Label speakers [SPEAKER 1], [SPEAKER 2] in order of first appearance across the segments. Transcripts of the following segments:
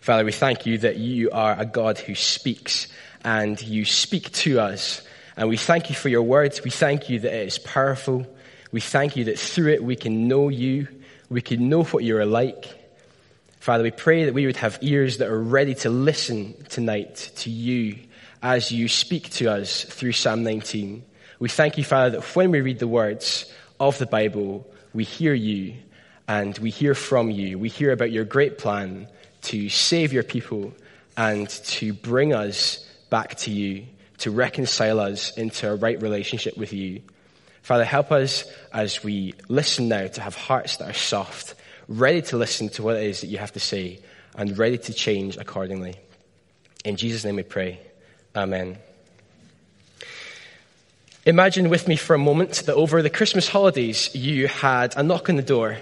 [SPEAKER 1] Father, we thank you that you are a God who speaks and you speak to us. And we thank you for your words. We thank you that it is powerful. We thank you that through it we can know you. We can know what you are like. Father, we pray that we would have ears that are ready to listen tonight to you as you speak to us through Psalm 19. We thank you, Father, that when we read the words of the Bible, we hear you and we hear from you. We hear about your great plan to save your people and to bring us back to you, to reconcile us into a right relationship with you. Father, help us as we listen now to have hearts that are soft, ready to listen to what it is that you have to say, and ready to change accordingly. In Jesus' name we pray. Amen. Imagine with me for a moment that over the Christmas holidays you had a knock on the door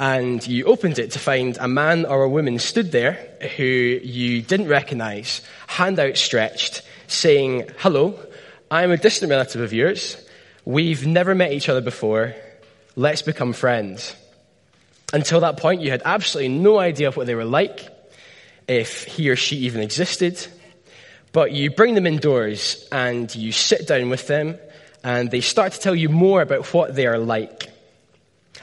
[SPEAKER 1] and you opened it to find a man or a woman stood there who you didn't recognize, hand outstretched, saying, Hello, I'm a distant relative of yours. We've never met each other before. Let's become friends. Until that point, you had absolutely no idea what they were like, if he or she even existed. But you bring them indoors and you sit down with them, and they start to tell you more about what they are like.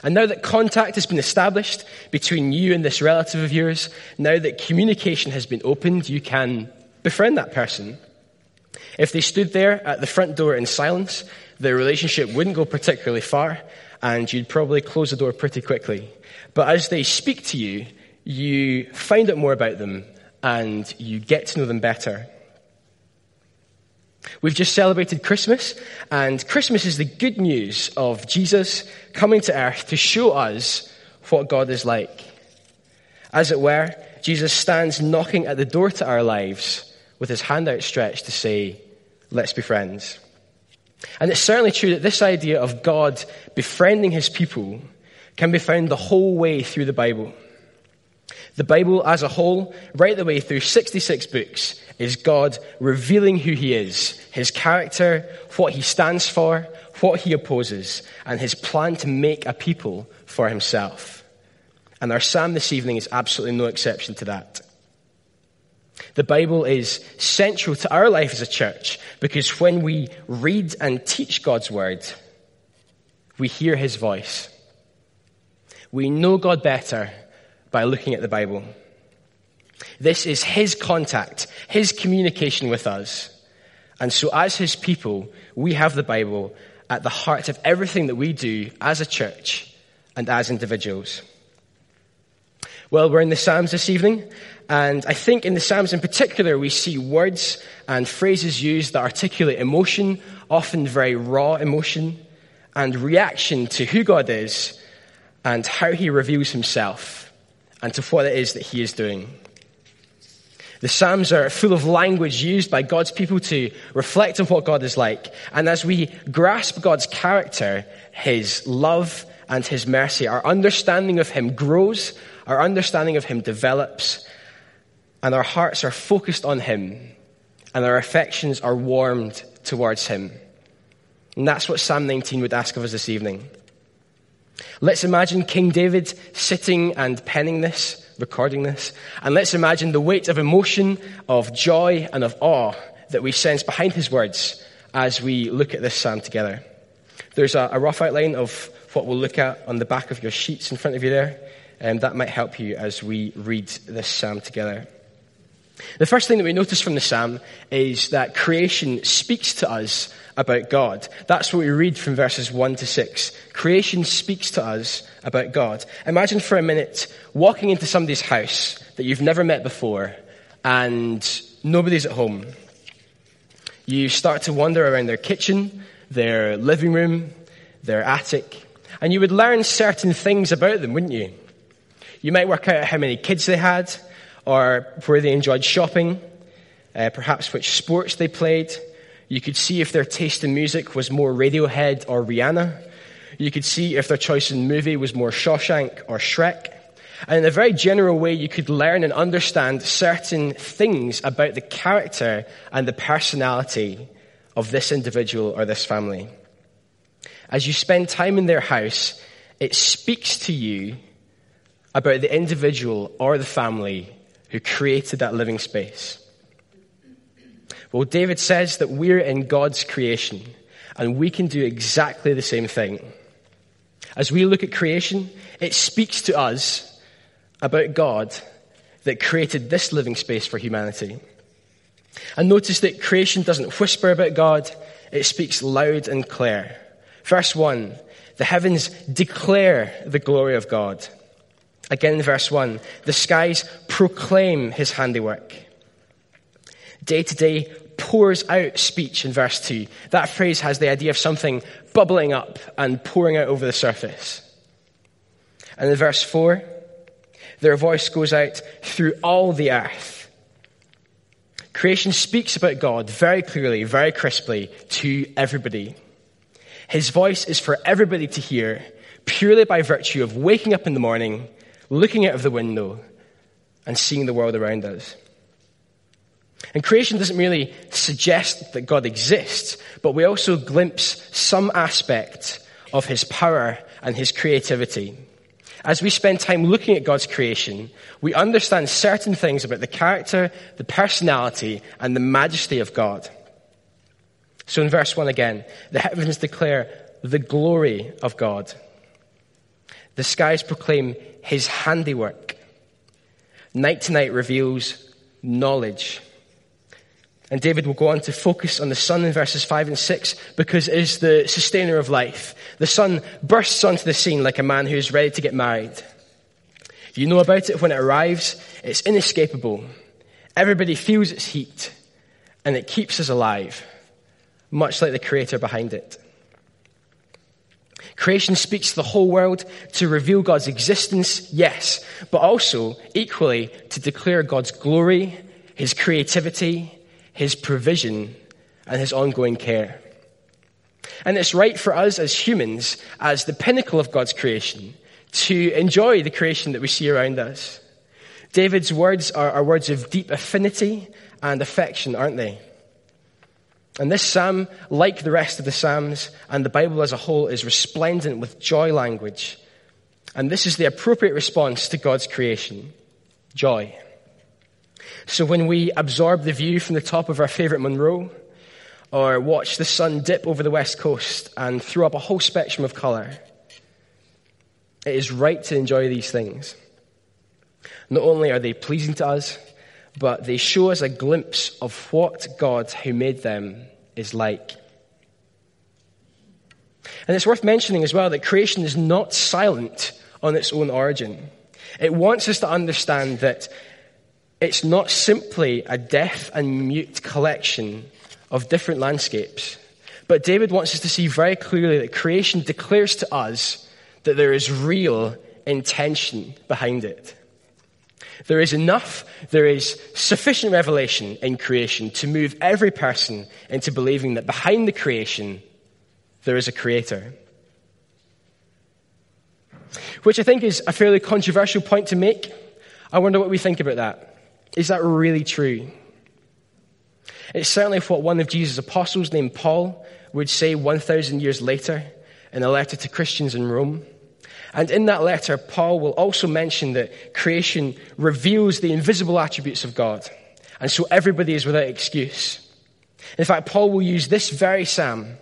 [SPEAKER 1] And now that contact has been established between you and this relative of yours, now that communication has been opened, you can befriend that person. If they stood there at the front door in silence, the relationship wouldn't go particularly far, and you'd probably close the door pretty quickly. But as they speak to you, you find out more about them and you get to know them better. We've just celebrated Christmas, and Christmas is the good news of Jesus coming to earth to show us what God is like. As it were, Jesus stands knocking at the door to our lives with his hand outstretched to say, Let's be friends. And it's certainly true that this idea of God befriending his people can be found the whole way through the Bible. The Bible as a whole, right the way through 66 books, is God revealing who he is, his character, what he stands for, what he opposes, and his plan to make a people for himself. And our psalm this evening is absolutely no exception to that. The Bible is central to our life as a church because when we read and teach God's word, we hear his voice. We know God better by looking at the Bible. This is his contact, his communication with us. And so, as his people, we have the Bible at the heart of everything that we do as a church and as individuals. Well, we're in the Psalms this evening, and I think in the Psalms in particular, we see words and phrases used that articulate emotion, often very raw emotion, and reaction to who God is and how he reveals himself and to what it is that he is doing. The Psalms are full of language used by God's people to reflect on what God is like. And as we grasp God's character, his love, and his mercy, our understanding of him grows, our understanding of him develops, and our hearts are focused on him, and our affections are warmed towards him. And that's what Psalm 19 would ask of us this evening. Let's imagine King David sitting and penning this, recording this, and let's imagine the weight of emotion, of joy, and of awe that we sense behind his words as we look at this psalm together. There's a, a rough outline of what we'll look at on the back of your sheets in front of you there, and that might help you as we read this psalm together. The first thing that we notice from the psalm is that creation speaks to us about God. That's what we read from verses 1 to 6. Creation speaks to us about God. Imagine for a minute walking into somebody's house that you've never met before and nobody's at home. You start to wander around their kitchen, their living room, their attic, and you would learn certain things about them, wouldn't you? You might work out how many kids they had, or where they enjoyed shopping, uh, perhaps which sports they played, you could see if their taste in music was more Radiohead or Rihanna. You could see if their choice in movie was more Shawshank or Shrek. And in a very general way, you could learn and understand certain things about the character and the personality of this individual or this family. As you spend time in their house, it speaks to you about the individual or the family who created that living space. Well, David says that we're in God's creation and we can do exactly the same thing. As we look at creation, it speaks to us about God that created this living space for humanity. And notice that creation doesn't whisper about God, it speaks loud and clear. Verse 1 The heavens declare the glory of God. Again in verse 1 The skies proclaim his handiwork. Day to day pours out speech in verse 2. That phrase has the idea of something bubbling up and pouring out over the surface. And in verse 4, their voice goes out through all the earth. Creation speaks about God very clearly, very crisply to everybody. His voice is for everybody to hear purely by virtue of waking up in the morning, looking out of the window, and seeing the world around us. And creation doesn't really suggest that God exists, but we also glimpse some aspect of his power and his creativity. As we spend time looking at God's creation, we understand certain things about the character, the personality, and the majesty of God. So in verse 1 again, the heavens declare the glory of God. The skies proclaim his handiwork. Night to night reveals knowledge. And David will go on to focus on the sun in verses 5 and 6 because it is the sustainer of life. The sun bursts onto the scene like a man who is ready to get married. You know about it when it arrives, it's inescapable. Everybody feels its heat, and it keeps us alive, much like the creator behind it. Creation speaks to the whole world to reveal God's existence, yes, but also, equally, to declare God's glory, His creativity, his provision, and his ongoing care. And it's right for us as humans, as the pinnacle of God's creation, to enjoy the creation that we see around us. David's words are, are words of deep affinity and affection, aren't they? And this psalm, like the rest of the psalms and the Bible as a whole, is resplendent with joy language. And this is the appropriate response to God's creation joy. So when we absorb the view from the top of our favorite Munro, or watch the sun dip over the west coast and throw up a whole spectrum of color, it is right to enjoy these things. Not only are they pleasing to us, but they show us a glimpse of what God, who made them, is like. And it's worth mentioning as well that creation is not silent on its own origin. It wants us to understand that it's not simply a deaf and mute collection of different landscapes. But David wants us to see very clearly that creation declares to us that there is real intention behind it. There is enough, there is sufficient revelation in creation to move every person into believing that behind the creation, there is a creator. Which I think is a fairly controversial point to make. I wonder what we think about that. Is that really true? It's certainly what one of Jesus' apostles named Paul would say 1,000 years later in a letter to Christians in Rome. And in that letter, Paul will also mention that creation reveals the invisible attributes of God. And so everybody is without excuse. In fact, Paul will use this very psalm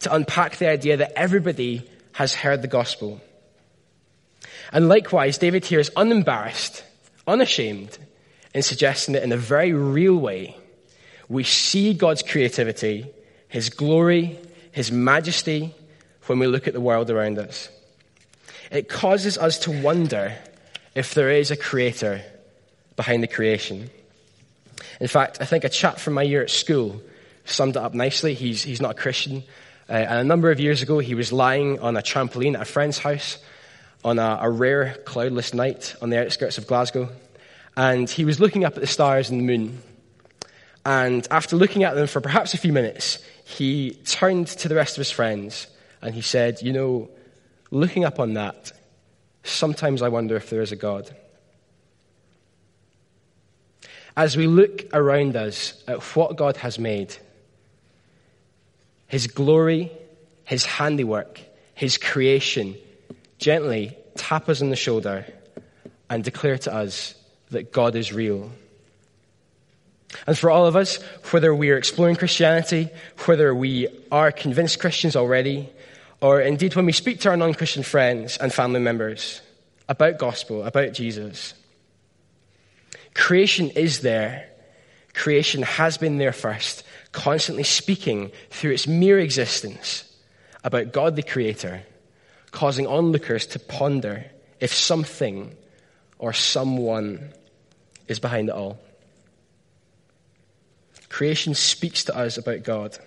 [SPEAKER 1] to unpack the idea that everybody has heard the gospel. And likewise, David here is unembarrassed, unashamed, in suggesting that in a very real way, we see God's creativity, His glory, His majesty when we look at the world around us. It causes us to wonder if there is a creator behind the creation. In fact, I think a chap from my year at school summed it up nicely. He's, he's not a Christian. Uh, and a number of years ago, he was lying on a trampoline at a friend's house on a, a rare cloudless night on the outskirts of Glasgow. And he was looking up at the stars and the moon. And after looking at them for perhaps a few minutes, he turned to the rest of his friends and he said, You know, looking up on that, sometimes I wonder if there is a God. As we look around us at what God has made, His glory, His handiwork, His creation, gently tap us on the shoulder and declare to us that God is real. And for all of us, whether we are exploring Christianity, whether we are convinced Christians already, or indeed when we speak to our non Christian friends and family members about gospel, about Jesus, creation is there. Creation has been there first, constantly speaking through its mere existence about God the Creator, causing onlookers to ponder if something or someone is behind it all. Creation speaks to us about God.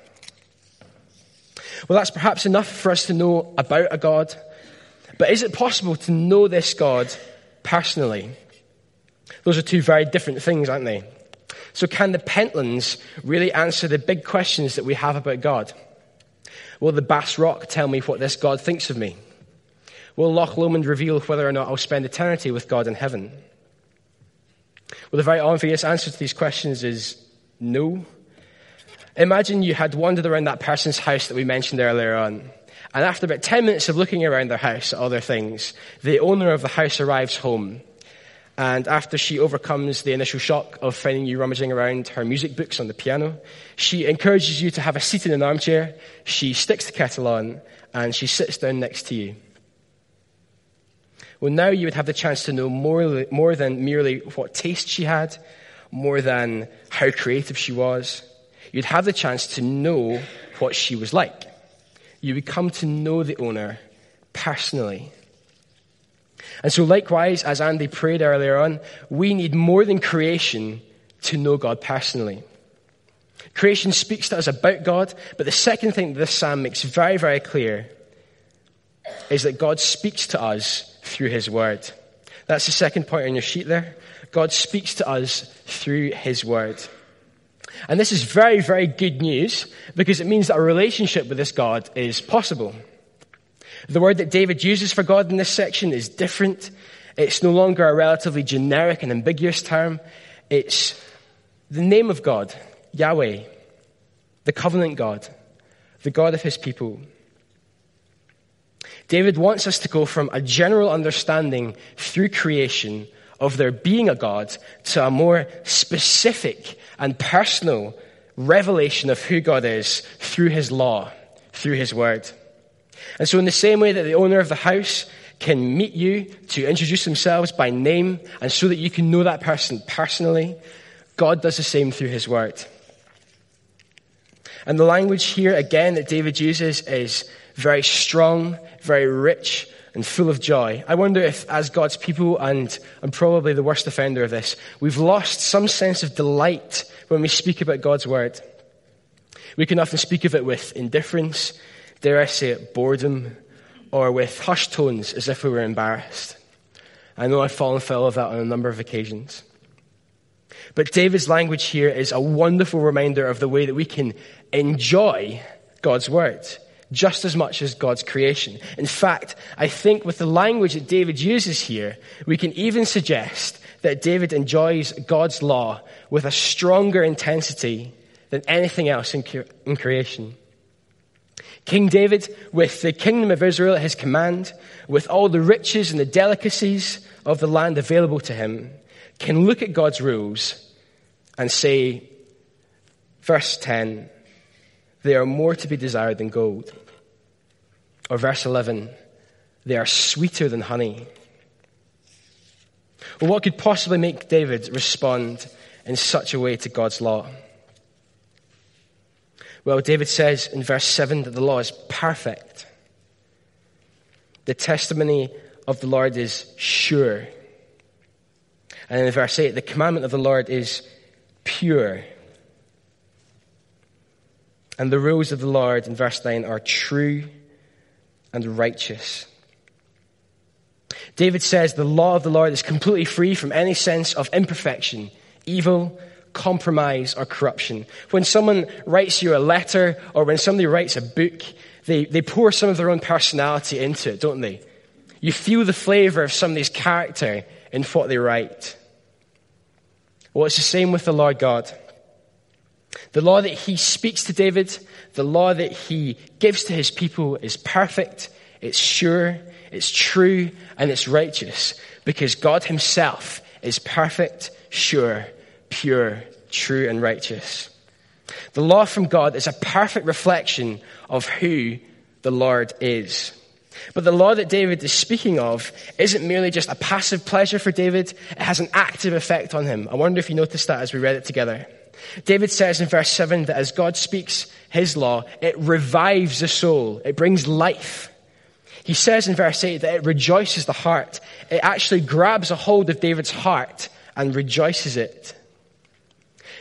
[SPEAKER 1] Well, that's perhaps enough for us to know about a God. But is it possible to know this God personally? Those are two very different things, aren't they? So, can the Pentlands really answer the big questions that we have about God? Will the Bass Rock tell me what this God thinks of me? Will Loch Lomond reveal whether or not I'll spend eternity with God in heaven? Well, the very obvious answer to these questions is no. Imagine you had wandered around that person's house that we mentioned earlier on. And after about 10 minutes of looking around their house at other things, the owner of the house arrives home. And after she overcomes the initial shock of finding you rummaging around her music books on the piano, she encourages you to have a seat in an armchair. She sticks the kettle on and she sits down next to you. Well, now you would have the chance to know more, more than merely what taste she had, more than how creative she was. You'd have the chance to know what she was like. You would come to know the owner personally. And so, likewise, as Andy prayed earlier on, we need more than creation to know God personally. Creation speaks to us about God, but the second thing that this psalm makes very, very clear is that God speaks to us through His Word. That's the second point on your sheet there. God speaks to us through His Word. And this is very, very good news because it means that a relationship with this God is possible. The word that David uses for God in this section is different. It's no longer a relatively generic and ambiguous term. It's the name of God, Yahweh, the covenant God, the God of his people. David wants us to go from a general understanding through creation of there being a God to a more specific and personal revelation of who God is through his law, through his word. And so, in the same way that the owner of the house can meet you to introduce themselves by name and so that you can know that person personally, God does the same through his word. And the language here, again, that David uses is very strong, very rich, and full of joy. I wonder if, as God's people, and I'm probably the worst offender of this, we've lost some sense of delight when we speak about God's word. We can often speak of it with indifference, dare I say it, boredom, or with hushed tones as if we were embarrassed. I know I've fallen foul of that on a number of occasions. But David's language here is a wonderful reminder of the way that we can enjoy God's word just as much as God's creation. In fact, I think with the language that David uses here, we can even suggest that David enjoys God's law with a stronger intensity than anything else in, in creation. King David, with the kingdom of Israel at his command, with all the riches and the delicacies of the land available to him, can look at God's rules and say, verse 10, they are more to be desired than gold. Or verse 11, they are sweeter than honey. Well, what could possibly make David respond in such a way to God's law? Well, David says in verse 7 that the law is perfect. The testimony of the Lord is sure. And in verse 8, the commandment of the Lord is pure. And the rules of the Lord in verse 9 are true and righteous. David says the law of the Lord is completely free from any sense of imperfection, evil, compromise, or corruption. When someone writes you a letter or when somebody writes a book, they, they pour some of their own personality into it, don't they? You feel the flavor of somebody's character in what they write. Well, it's the same with the Lord God. The law that he speaks to David, the law that he gives to his people is perfect, it's sure, it's true, and it's righteous because God himself is perfect, sure, pure, true, and righteous. The law from God is a perfect reflection of who the Lord is. But the law that David is speaking of isn't merely just a passive pleasure for David, it has an active effect on him. I wonder if you noticed that as we read it together. David says in verse 7 that as God speaks his law, it revives the soul, it brings life. He says in verse 8 that it rejoices the heart. It actually grabs a hold of David's heart and rejoices it.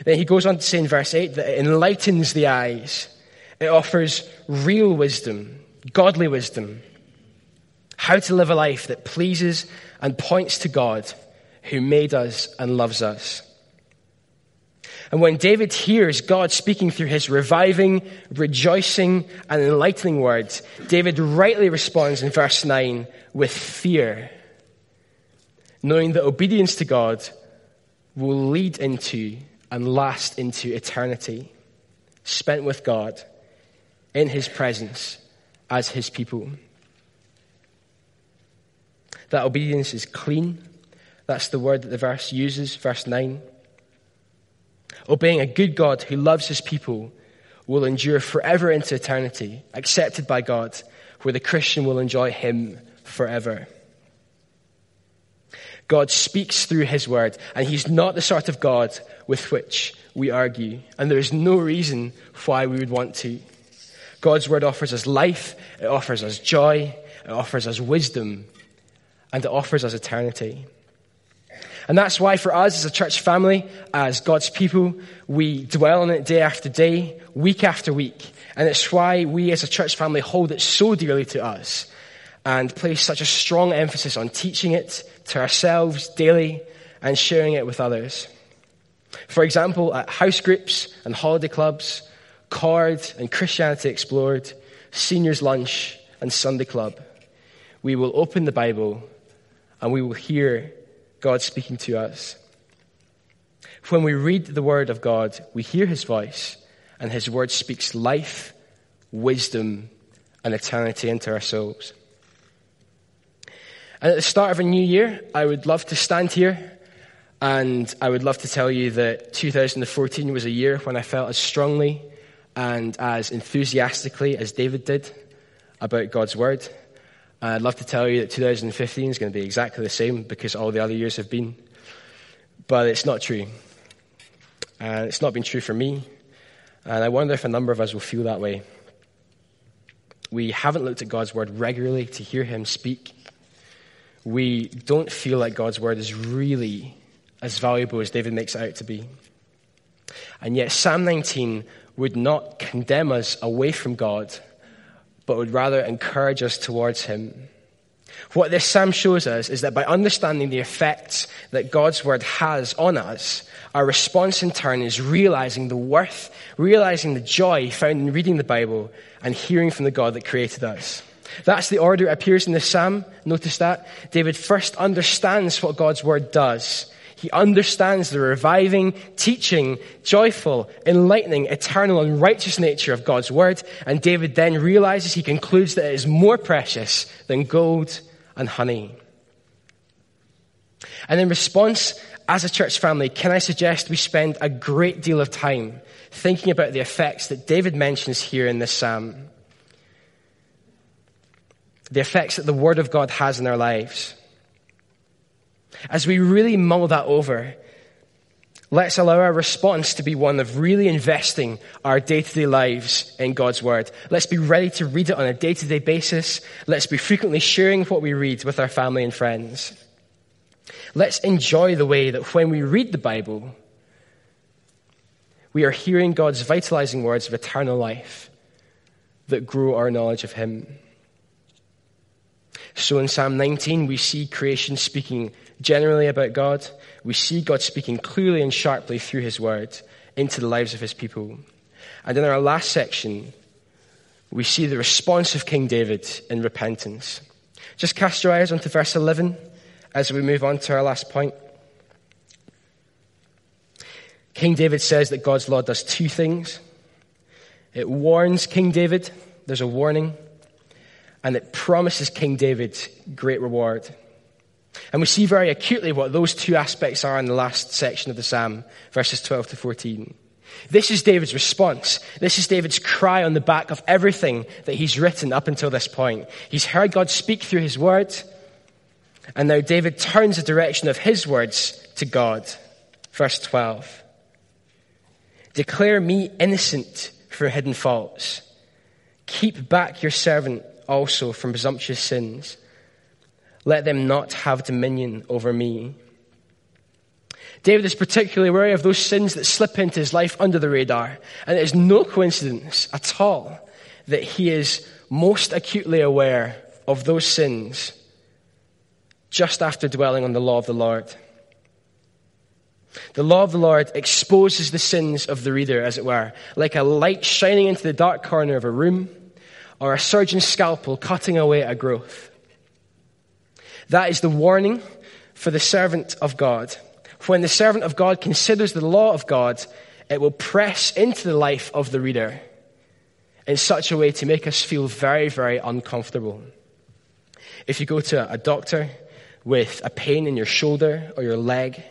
[SPEAKER 1] Then he goes on to say in verse 8 that it enlightens the eyes. It offers real wisdom, godly wisdom. How to live a life that pleases and points to God who made us and loves us. And when David hears God speaking through his reviving, rejoicing, and enlightening words, David rightly responds in verse 9 with fear, knowing that obedience to God will lead into and last into eternity, spent with God in his presence as his people. That obedience is clean. That's the word that the verse uses, verse 9. Obeying a good God who loves his people will endure forever into eternity, accepted by God, where the Christian will enjoy him forever. God speaks through his word, and he's not the sort of God with which we argue, and there is no reason why we would want to. God's word offers us life, it offers us joy, it offers us wisdom, and it offers us eternity. And that's why for us as a church family, as God's people, we dwell on it day after day, week after week. And it's why we as a church family hold it so dearly to us and place such a strong emphasis on teaching it to ourselves daily and sharing it with others. For example, at house groups and holiday clubs, Cord and Christianity Explored, Seniors Lunch and Sunday Club, we will open the Bible and we will hear God speaking to us. When we read the Word of God, we hear His voice, and His Word speaks life, wisdom, and eternity into our souls. And at the start of a new year, I would love to stand here and I would love to tell you that 2014 was a year when I felt as strongly and as enthusiastically as David did about God's Word. I'd love to tell you that 2015 is going to be exactly the same because all the other years have been. But it's not true. And it's not been true for me. And I wonder if a number of us will feel that way. We haven't looked at God's Word regularly to hear Him speak. We don't feel like God's Word is really as valuable as David makes it out to be. And yet, Psalm 19 would not condemn us away from God, but would rather encourage us towards Him. What this psalm shows us is that by understanding the effects that God's word has on us, our response in turn is realizing the worth, realizing the joy found in reading the Bible and hearing from the God that created us. That's the order it appears in the psalm. Notice that. David first understands what God's word does. He understands the reviving, teaching, joyful, enlightening, eternal, and righteous nature of God's word. And David then realizes, he concludes that it is more precious than gold and honey. And in response, as a church family, can I suggest we spend a great deal of time thinking about the effects that David mentions here in this psalm? The effects that the Word of God has in our lives. As we really mull that over, let's allow our response to be one of really investing our day to day lives in God's Word. Let's be ready to read it on a day to day basis. Let's be frequently sharing what we read with our family and friends. Let's enjoy the way that when we read the Bible, we are hearing God's vitalizing words of eternal life that grow our knowledge of Him. So in Psalm 19, we see creation speaking generally about God. We see God speaking clearly and sharply through his word into the lives of his people. And in our last section, we see the response of King David in repentance. Just cast your eyes onto verse 11 as we move on to our last point. King David says that God's law does two things. It warns King David, there's a warning, and it promises King David great reward. And we see very acutely what those two aspects are in the last section of the psalm, verses 12 to 14. This is David's response. This is David's cry on the back of everything that he's written up until this point. He's heard God speak through his word, and now David turns the direction of his words to God. Verse 12. Declare me innocent for hidden faults. Keep back your servant also from presumptuous sins. Let them not have dominion over me. David is particularly wary of those sins that slip into his life under the radar. And it is no coincidence at all that he is most acutely aware of those sins just after dwelling on the law of the Lord. The law of the Lord exposes the sins of the reader, as it were, like a light shining into the dark corner of a room or a surgeon's scalpel cutting away a growth. That is the warning for the servant of God. When the servant of God considers the law of God, it will press into the life of the reader in such a way to make us feel very, very uncomfortable. If you go to a doctor with a pain in your shoulder or your leg,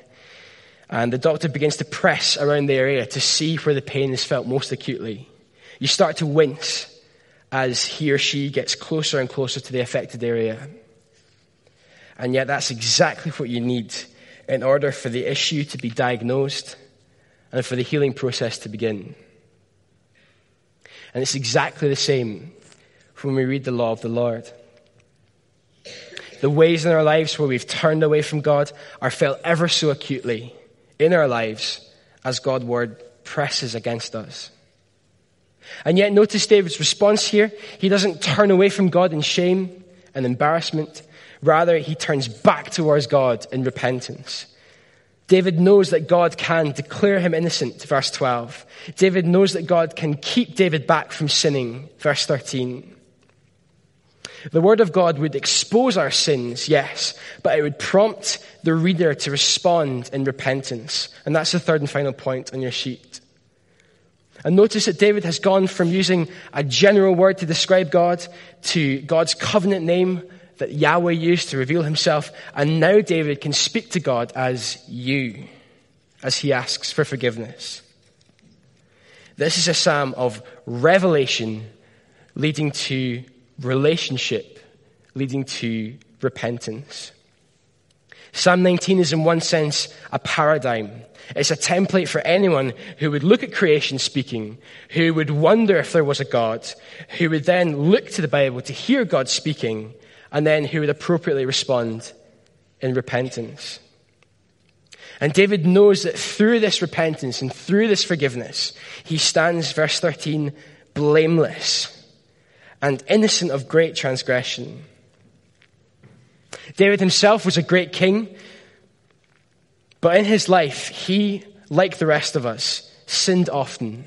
[SPEAKER 1] and the doctor begins to press around the area to see where the pain is felt most acutely, you start to wince as he or she gets closer and closer to the affected area. And yet, that's exactly what you need in order for the issue to be diagnosed and for the healing process to begin. And it's exactly the same when we read the law of the Lord. The ways in our lives where we've turned away from God are felt ever so acutely in our lives as God's word presses against us. And yet, notice David's response here. He doesn't turn away from God in shame and embarrassment. Rather, he turns back towards God in repentance. David knows that God can declare him innocent, verse 12. David knows that God can keep David back from sinning, verse 13. The Word of God would expose our sins, yes, but it would prompt the reader to respond in repentance. And that's the third and final point on your sheet. And notice that David has gone from using a general word to describe God to God's covenant name that Yahweh used to reveal himself. And now David can speak to God as you, as he asks for forgiveness. This is a psalm of revelation leading to relationship, leading to repentance. Psalm 19 is, in one sense, a paradigm. It's a template for anyone who would look at creation speaking, who would wonder if there was a God, who would then look to the Bible to hear God speaking, and then who would appropriately respond in repentance. And David knows that through this repentance and through this forgiveness, he stands, verse 13, blameless and innocent of great transgression. David himself was a great king, but in his life, he, like the rest of us, sinned often.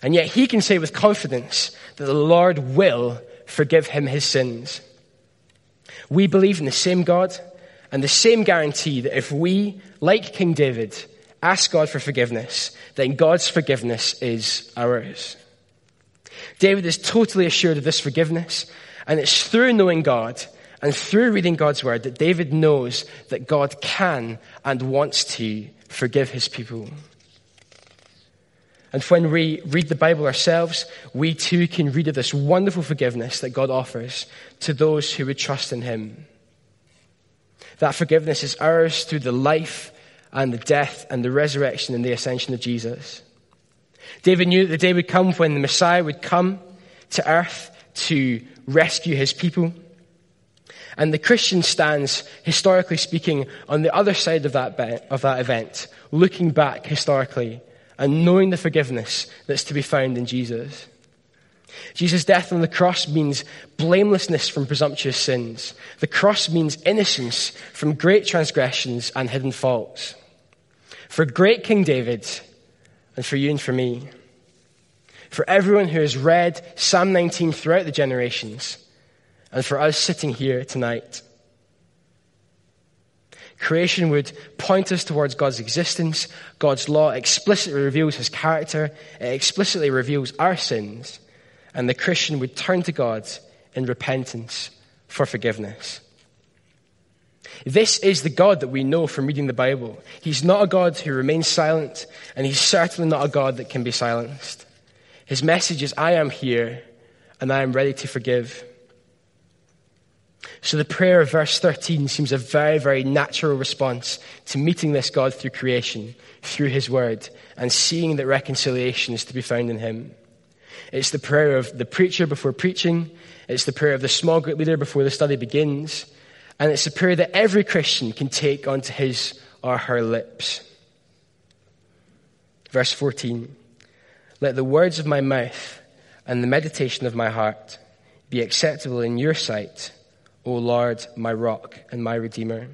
[SPEAKER 1] And yet he can say with confidence that the Lord will forgive him his sins. We believe in the same God and the same guarantee that if we, like King David, ask God for forgiveness, then God's forgiveness is ours. David is totally assured of this forgiveness, and it's through knowing God and through reading God's word that David knows that God can and wants to forgive his people. And when we read the Bible ourselves, we too can read of this wonderful forgiveness that God offers to those who would trust in Him. That forgiveness is ours through the life and the death and the resurrection and the ascension of Jesus. David knew that the day would come when the Messiah would come to earth to rescue his people. And the Christian stands, historically speaking, on the other side of that, of that event, looking back historically and knowing the forgiveness that's to be found in Jesus. Jesus' death on the cross means blamelessness from presumptuous sins. The cross means innocence from great transgressions and hidden faults. For great King David, and for you and for me, for everyone who has read Psalm 19 throughout the generations, and for us sitting here tonight, Creation would point us towards God's existence. God's law explicitly reveals his character, it explicitly reveals our sins, and the Christian would turn to God in repentance for forgiveness. This is the God that we know from reading the Bible. He's not a God who remains silent, and he's certainly not a God that can be silenced. His message is, I am here, and I am ready to forgive. So the prayer of verse 13 seems a very, very natural response to meeting this God through creation, through his word, and seeing that reconciliation is to be found in him. It's the prayer of the preacher before preaching. It's the prayer of the small group leader before the study begins. And it's a prayer that every Christian can take onto his or her lips. Verse 14 Let the words of my mouth and the meditation of my heart be acceptable in your sight O Lord, my rock and my redeemer.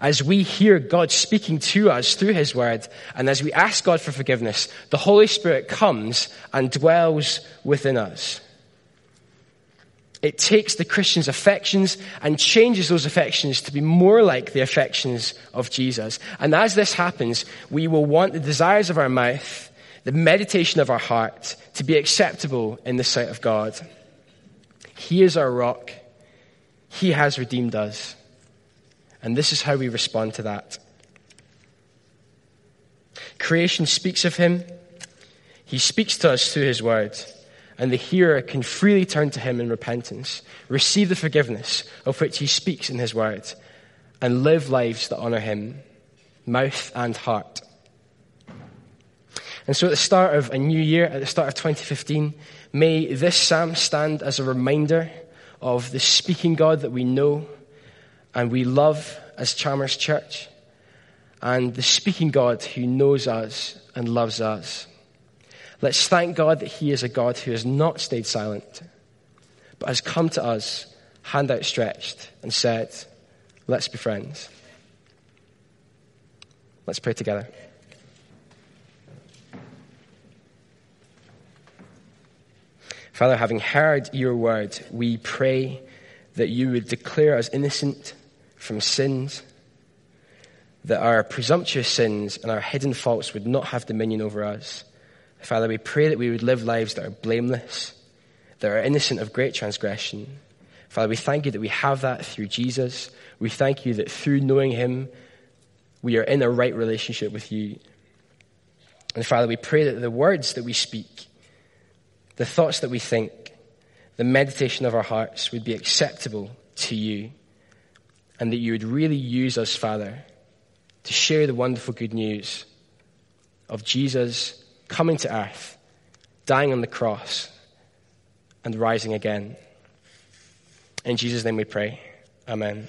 [SPEAKER 1] As we hear God speaking to us through His Word, and as we ask God for forgiveness, the Holy Spirit comes and dwells within us. It takes the Christian's affections and changes those affections to be more like the affections of Jesus. And as this happens, we will want the desires of our mouth, the meditation of our heart, to be acceptable in the sight of God. He is our rock. He has redeemed us. And this is how we respond to that. Creation speaks of him. He speaks to us through his word. And the hearer can freely turn to him in repentance, receive the forgiveness of which he speaks in his word, and live lives that honor him, mouth and heart. And so at the start of a new year, at the start of 2015, may this psalm stand as a reminder of the speaking God that we know and we love as Chalmers Church, and the speaking God who knows us and loves us. Let's thank God that He is a God who has not stayed silent, but has come to us, hand outstretched, and said, Let's be friends. Let's pray together. Father, having heard your word, we pray that you would declare us innocent from sins, that our presumptuous sins and our hidden faults would not have dominion over us. Father, we pray that we would live lives that are blameless, that are innocent of great transgression. Father, we thank you that we have that through Jesus. We thank you that through knowing him, we are in a right relationship with you. And Father, we pray that the words that we speak the thoughts that we think, the meditation of our hearts would be acceptable to you, and that you would really use us, Father, to share the wonderful good news of Jesus coming to earth, dying on the cross, and rising again. In Jesus' name we pray. Amen.